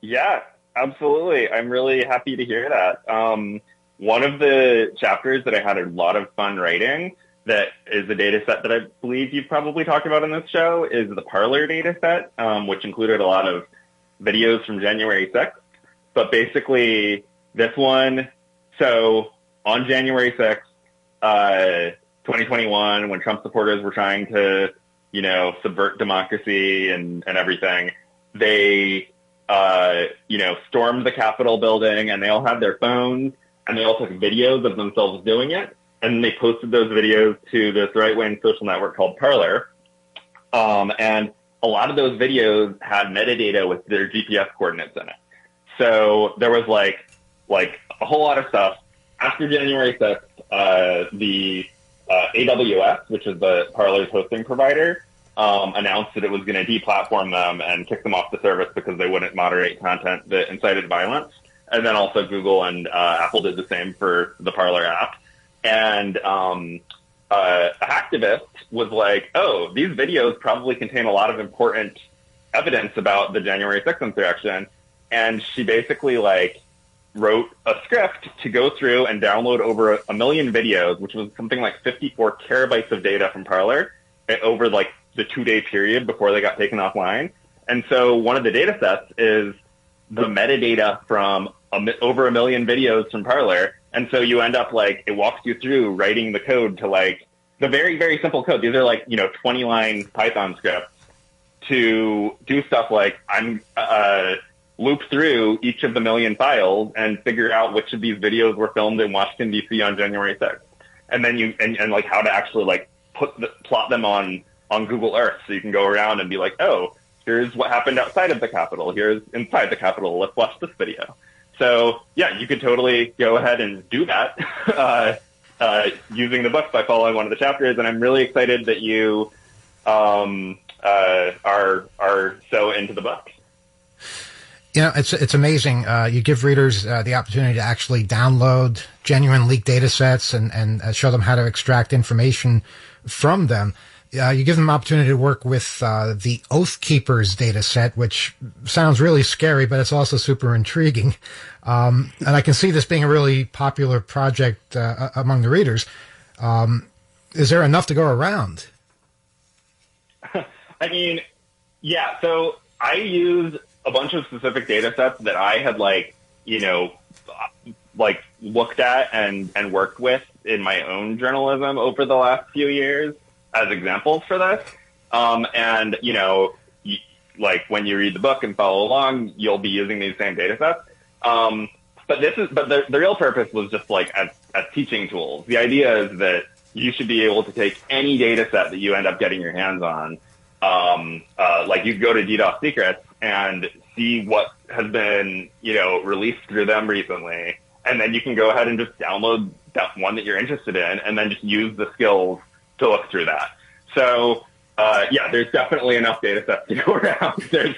Yeah, absolutely. I'm really happy to hear that. Um, one of the chapters that I had a lot of fun writing that is a data set that I believe you've probably talked about in this show is the Parler data set, um, which included a lot of videos from January 6th. But basically, this one, so on January 6th, uh, 2021, when Trump supporters were trying to, you know, subvert democracy and, and everything, they, uh, you know, stormed the Capitol building and they all had their phones and they all took videos of themselves doing it. And they posted those videos to this right wing social network called Parler. Um, and a lot of those videos had metadata with their GPS coordinates in it. So there was like, like a whole lot of stuff. After January 6th, uh, the uh, AWS, which is the Parler's hosting provider, um, announced that it was going to deplatform them and kick them off the service because they wouldn't moderate content that incited violence. And then also Google and uh, Apple did the same for the Parler app. And um, uh, a hacktivist was like, "Oh, these videos probably contain a lot of important evidence about the January 6th insurrection," and she basically like wrote a script to go through and download over a, a million videos, which was something like 54 terabytes of data from Parler eh, over like the two day period before they got taken offline. And so one of the data sets is the metadata from a, over a million videos from Parler. And so you end up like, it walks you through writing the code to like the very, very simple code. These are like, you know, 20 line Python scripts to do stuff like I'm, uh, loop through each of the million files and figure out which of these videos were filmed in Washington DC on January 6th. And then you, and, and like how to actually like put the, plot them on, on Google Earth. So you can go around and be like, oh, here's what happened outside of the Capitol. Here's inside the Capitol. Let's watch this video. So yeah, you could totally go ahead and do that, uh, uh, using the book by following one of the chapters. And I'm really excited that you, um, uh, are, are so into the book. You know, it's it's amazing. Uh, you give readers uh, the opportunity to actually download genuine leaked data sets and and uh, show them how to extract information from them. Uh, you give them opportunity to work with uh, the Oath Keepers data set, which sounds really scary, but it's also super intriguing. Um, and I can see this being a really popular project among the readers. Um, is there enough to go around? I mean, yeah. So I use a bunch of specific data sets that I had like, you know, like looked at and, and worked with in my own journalism over the last few years as examples for this. Um, and, you know, like when you read the book and follow along, you'll be using these same data sets. Um, but this is, but the, the real purpose was just like as, as teaching tools. The idea is that you should be able to take any data set that you end up getting your hands on. Um, uh, like you go to DDoS secrets and see what has been, you know, released through them recently. And then you can go ahead and just download that one that you're interested in and then just use the skills to look through that. So, uh, yeah, there's definitely enough data sets to go around. There's,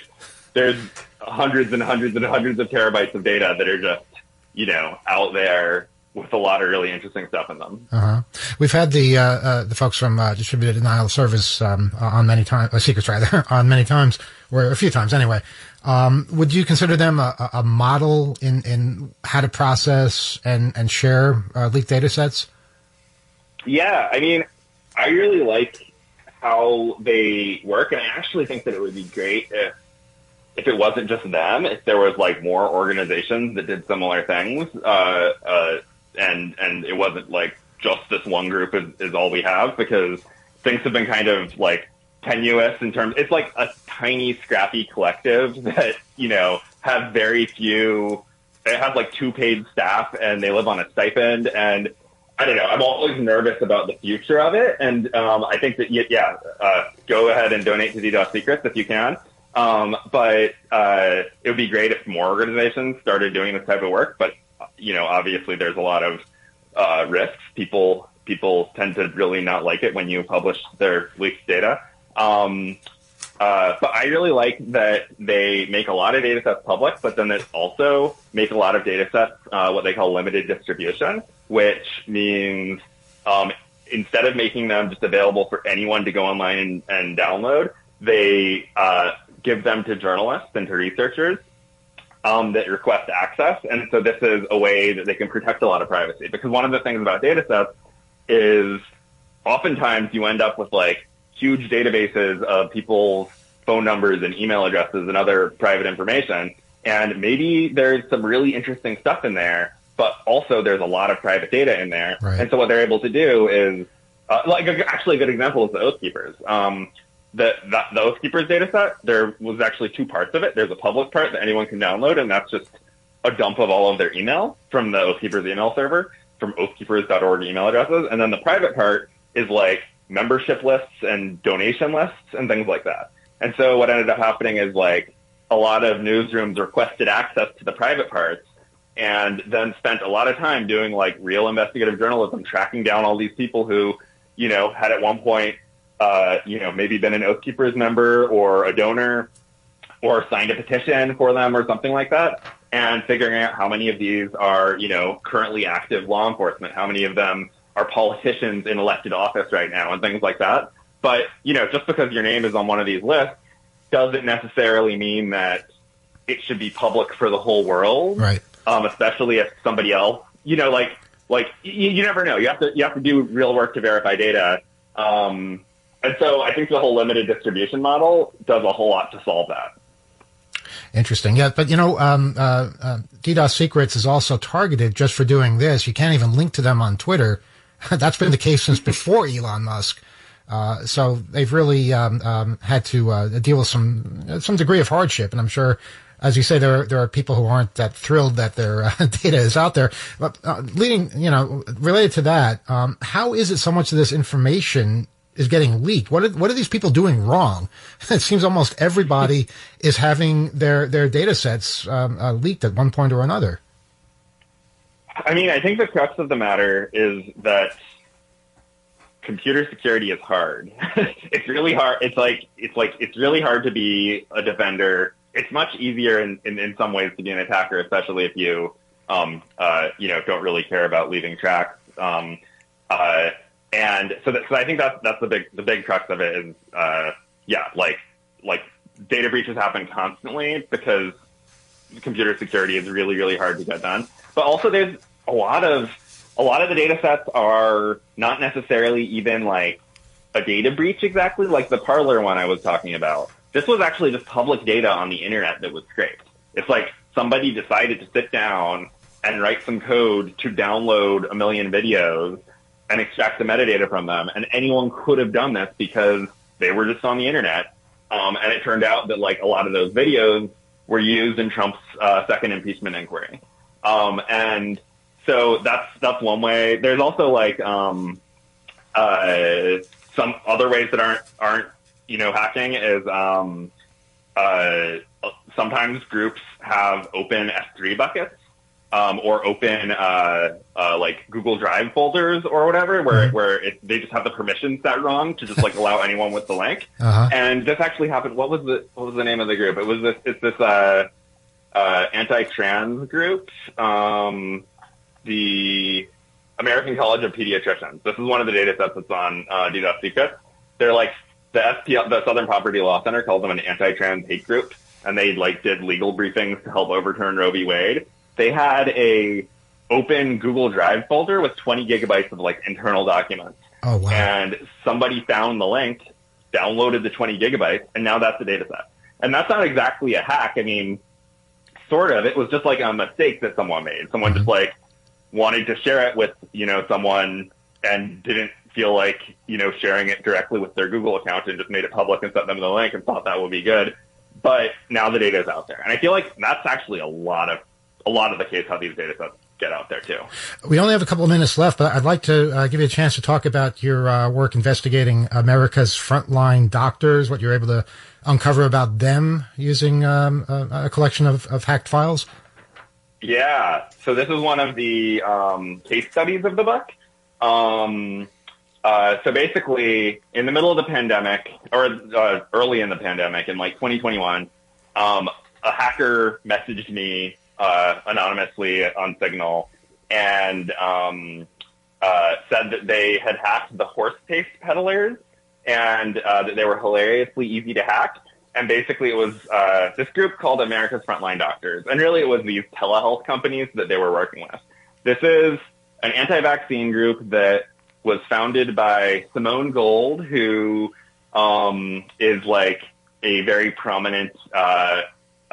there's hundreds and hundreds and hundreds of terabytes of data that are just, you know, out there with a lot of really interesting stuff in them. Uh-huh. We've had the uh, uh, the folks from uh, Distributed Denial of Service um, on many times, uh, secrets rather, on many times, or a few times anyway. Um, would you consider them a, a, model in, in how to process and and share uh, leaked data sets? Yeah, I mean, I really like how they work, and I actually think that it would be great if if it wasn't just them, if there was like more organizations that did similar things. Uh, uh, and and it wasn't like just this one group is, is all we have because things have been kind of like tenuous in terms. It's like a tiny, scrappy collective that you know have very few. They have like two paid staff and they live on a stipend and. I don't know. I'm always nervous about the future of it, and um, I think that yeah, uh, go ahead and donate to DDoS Secrets if you can. Um, but uh, it would be great if more organizations started doing this type of work. But you know, obviously there's a lot of uh, risks. People people tend to really not like it when you publish their leaked data. Um, uh, but I really like that they make a lot of data sets public, but then they also make a lot of data sets uh, what they call limited distribution, which means um, instead of making them just available for anyone to go online and, and download, they uh, give them to journalists and to researchers um, that request access. And so this is a way that they can protect a lot of privacy. Because one of the things about data sets is oftentimes you end up with like huge databases of people's phone numbers and email addresses and other private information. And maybe there's some really interesting stuff in there, but also there's a lot of private data in there. Right. And so what they're able to do is, uh, like actually a good example is the Oath Keepers. Um, the, the, the Oath Keepers data set, there was actually two parts of it. There's a public part that anyone can download, and that's just a dump of all of their email from the Oath Keepers email server, from oathkeepers.org email addresses. And then the private part is like membership lists and donation lists and things like that. And so what ended up happening is like a lot of newsrooms requested access to the private parts and then spent a lot of time doing like real investigative journalism, tracking down all these people who, you know, had at one point, uh, you know, maybe been an Oath Keepers member or a donor or signed a petition for them or something like that and figuring out how many of these are, you know, currently active law enforcement, how many of them are politicians in elected office right now and things like that. But, you know, just because your name is on one of these lists doesn't necessarily mean that it should be public for the whole world. Right. Um, especially if somebody else, you know, like, like you, you never know. You have to, you have to do real work to verify data. Um, and so I think the whole limited distribution model does a whole lot to solve that. Interesting. Yeah, but you know, um, uh, uh, DDoS Secrets is also targeted just for doing this. You can't even link to them on Twitter. That's been the case since before Elon Musk. Uh, so they've really um, um, had to uh, deal with some some degree of hardship, and I'm sure, as you say, there are, there are people who aren't that thrilled that their uh, data is out there. But uh, leading, you know, related to that, um, how is it so much of this information is getting leaked? What are, what are these people doing wrong? It seems almost everybody is having their their data sets um, uh, leaked at one point or another. I mean, I think the crux of the matter is that computer security is hard. it's really hard. It's like it's like it's really hard to be a defender. It's much easier in, in, in some ways to be an attacker, especially if you um, uh, you know don't really care about leaving tracks. Um, uh, and so, that, so I think that's that's the big the big crux of it is uh, yeah like like data breaches happen constantly because computer security is really really hard to get done. But also there's a lot of a lot of the data sets are not necessarily even like a data breach exactly, like the Parler one I was talking about. This was actually just public data on the internet that was scraped. It's like somebody decided to sit down and write some code to download a million videos and extract the metadata from them. And anyone could have done this because they were just on the internet. Um, and it turned out that like a lot of those videos were used in Trump's uh, second impeachment inquiry. Um, and so that's that's one way. There's also like um, uh, some other ways that aren't aren't you know hacking is um, uh, sometimes groups have open S3 buckets um, or open uh, uh, like Google Drive folders or whatever, where Mhm. where it, they just have the permissions set wrong to just like allow anyone with the link. Uh-huh. And this actually happened. What was the what was the name of the group? It was this it's this uh, uh, anti-trans group, um, the American College of Pediatricians. This is one of the data sets that's on uh, DDoS Secrets. They're like the SPL, the Southern Poverty Law Center calls them an anti-trans hate group, and they like did legal briefings to help overturn Roe v. Wade. They had a open Google Drive folder with 20 gigabytes of like internal documents. Oh wow! And somebody found the link, downloaded the 20 gigabytes, and now that's the data set. And that's not exactly a hack. I mean, sort of. It was just like a mistake that someone made. Someone just mm-hmm. like wanted to share it with, you know, someone and didn't feel like, you know, sharing it directly with their Google account and just made it public and sent them the link and thought that would be good. But now the data is out there. And I feel like that's actually a lot of, a lot of the case how these data sets get out there too. We only have a couple of minutes left, but I'd like to uh, give you a chance to talk about your uh, work investigating America's frontline doctors, what you're able to uncover about them using um, a, a collection of, of hacked files. Yeah. So this is one of the um, case studies of the book. Um, uh, so basically, in the middle of the pandemic, or uh, early in the pandemic, in like 2021, um, a hacker messaged me uh, anonymously on Signal and um, uh, said that they had hacked the horse paste peddlers and uh, that they were hilariously easy to hack. And basically, it was uh, this group called America's Frontline Doctors, and really, it was these telehealth companies that they were working with. This is an anti-vaccine group that was founded by Simone Gold, who um, is like a very prominent, uh,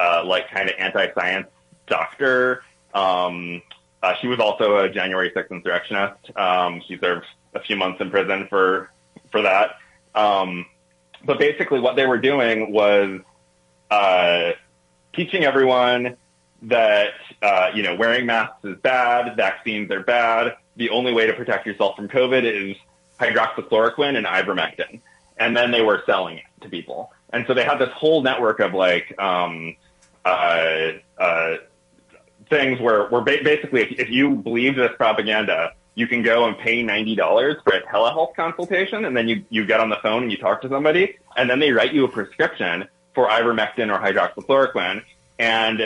uh, like kind of anti-science doctor. Um, uh, she was also a January 6th insurrectionist. Um, she served a few months in prison for for that. Um, but basically, what they were doing was uh, teaching everyone that uh, you know wearing masks is bad, vaccines are bad. The only way to protect yourself from COVID is hydroxychloroquine and ivermectin, and then they were selling it to people. And so they had this whole network of like um, uh, uh, things where, where ba- basically, if, if you believe this propaganda, you can go and pay ninety dollars for a telehealth consultation, and then you you get on the phone and you talk to somebody, and then they write you a prescription for ivermectin or hydroxychloroquine. And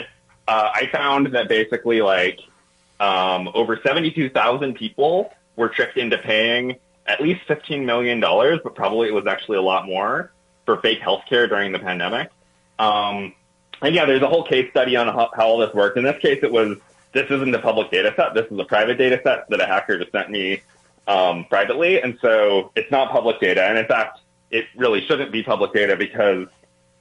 uh, I found that basically, like um, over seventy-two thousand people were tricked into paying at least fifteen million dollars, but probably it was actually a lot more for fake healthcare during the pandemic. Um, and yeah, there's a whole case study on how, how all this worked. In this case, it was this isn't a public data set. This is a private data set that a hacker just sent me um, privately, and so it's not public data. And in fact, it really shouldn't be public data because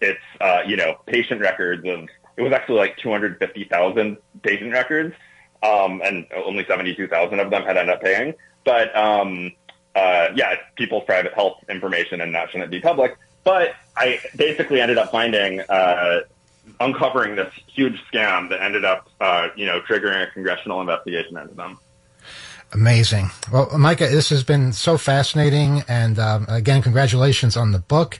it's uh, you know patient records of it was actually like 250,000 patient records, um, and only 72,000 of them had ended up paying. But um, uh, yeah, it's people's private health information, and that shouldn't be public. But I basically ended up finding uh, uncovering this huge scam that ended up, uh, you know, triggering a congressional investigation into them. Amazing. Well, Micah, this has been so fascinating. And um, again, congratulations on the book.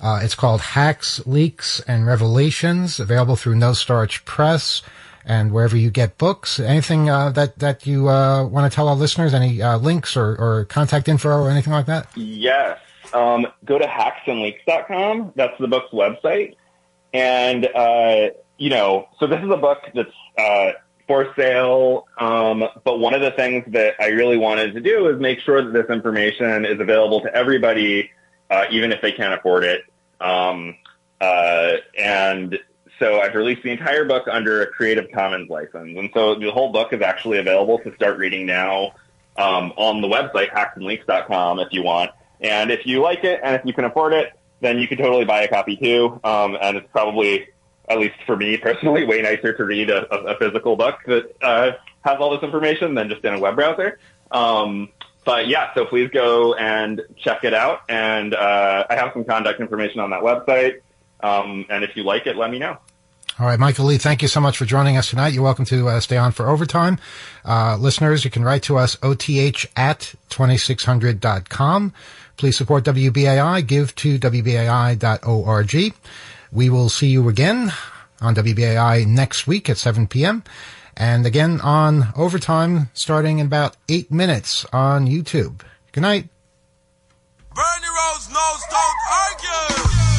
Uh, it's called Hacks, Leaks, and Revelations, available through No Starch Press and wherever you get books. Anything uh, that that you uh, want to tell our listeners? Any uh, links or, or contact info or anything like that? Yes. Um, go to hacksandleaks.com. That's the book's website. And, uh, you know, so this is a book that's uh, for sale. Um, but one of the things that I really wanted to do is make sure that this information is available to everybody, uh, even if they can't afford it. Um, uh, and so I've released the entire book under a Creative Commons license. And so the whole book is actually available to start reading now um, on the website, hacksandleaks.com, if you want. And if you like it and if you can afford it, then you could totally buy a copy too. Um, and it's probably, at least for me personally, way nicer to read a, a physical book that uh, has all this information than just in a web browser. Um, but yeah, so please go and check it out. And uh, I have some contact information on that website. Um, and if you like it, let me know. All right, Micah Lee, thank you so much for joining us tonight. You're welcome to uh, stay on for overtime. Uh, listeners, you can write to us, oth at 2600.com. Please support WBAI. Give to WBAI.org. We will see you again on WBAI next week at 7 p.m. And again on overtime starting in about eight minutes on YouTube. Good night. Bernie Rose knows don't argue.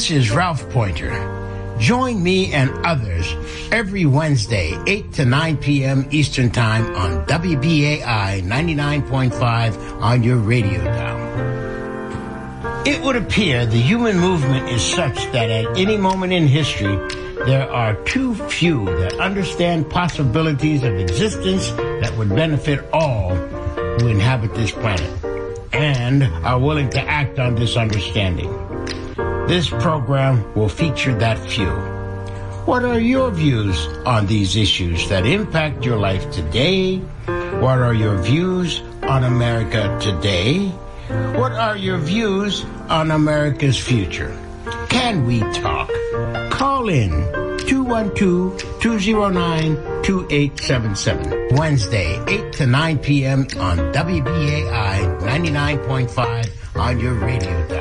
This is Ralph Poynter. Join me and others every Wednesday, 8 to 9 p.m. Eastern Time on WBAI 99.5 on your radio dial. It would appear the human movement is such that at any moment in history, there are too few that understand possibilities of existence that would benefit all who inhabit this planet and are willing to act on this understanding. This program will feature that few. What are your views on these issues that impact your life today? What are your views on America today? What are your views on America's future? Can we talk? Call in 212-209-2877. Wednesday, 8 to 9 p.m. on WBAI 99.5 on your radio dial.